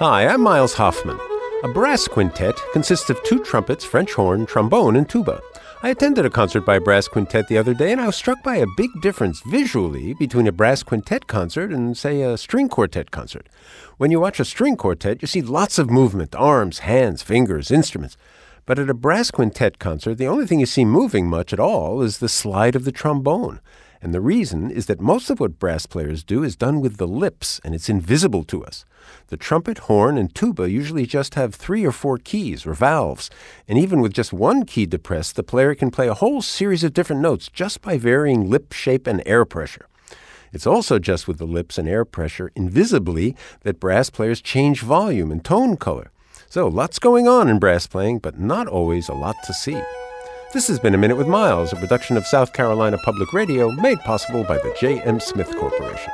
Hi, I'm Miles Hoffman. A brass quintet consists of two trumpets, French horn, trombone, and tuba. I attended a concert by a brass quintet the other day, and I was struck by a big difference visually between a brass quintet concert and, say, a string quartet concert. When you watch a string quartet, you see lots of movement arms, hands, fingers, instruments. But at a brass quintet concert, the only thing you see moving much at all is the slide of the trombone. And the reason is that most of what brass players do is done with the lips, and it's invisible to us. The trumpet, horn, and tuba usually just have three or four keys or valves, and even with just one key depressed, the player can play a whole series of different notes just by varying lip shape and air pressure. It's also just with the lips and air pressure, invisibly, that brass players change volume and tone color. So, lots going on in brass playing, but not always a lot to see. This has been A Minute with Miles, a production of South Carolina Public Radio made possible by the J.M. Smith Corporation.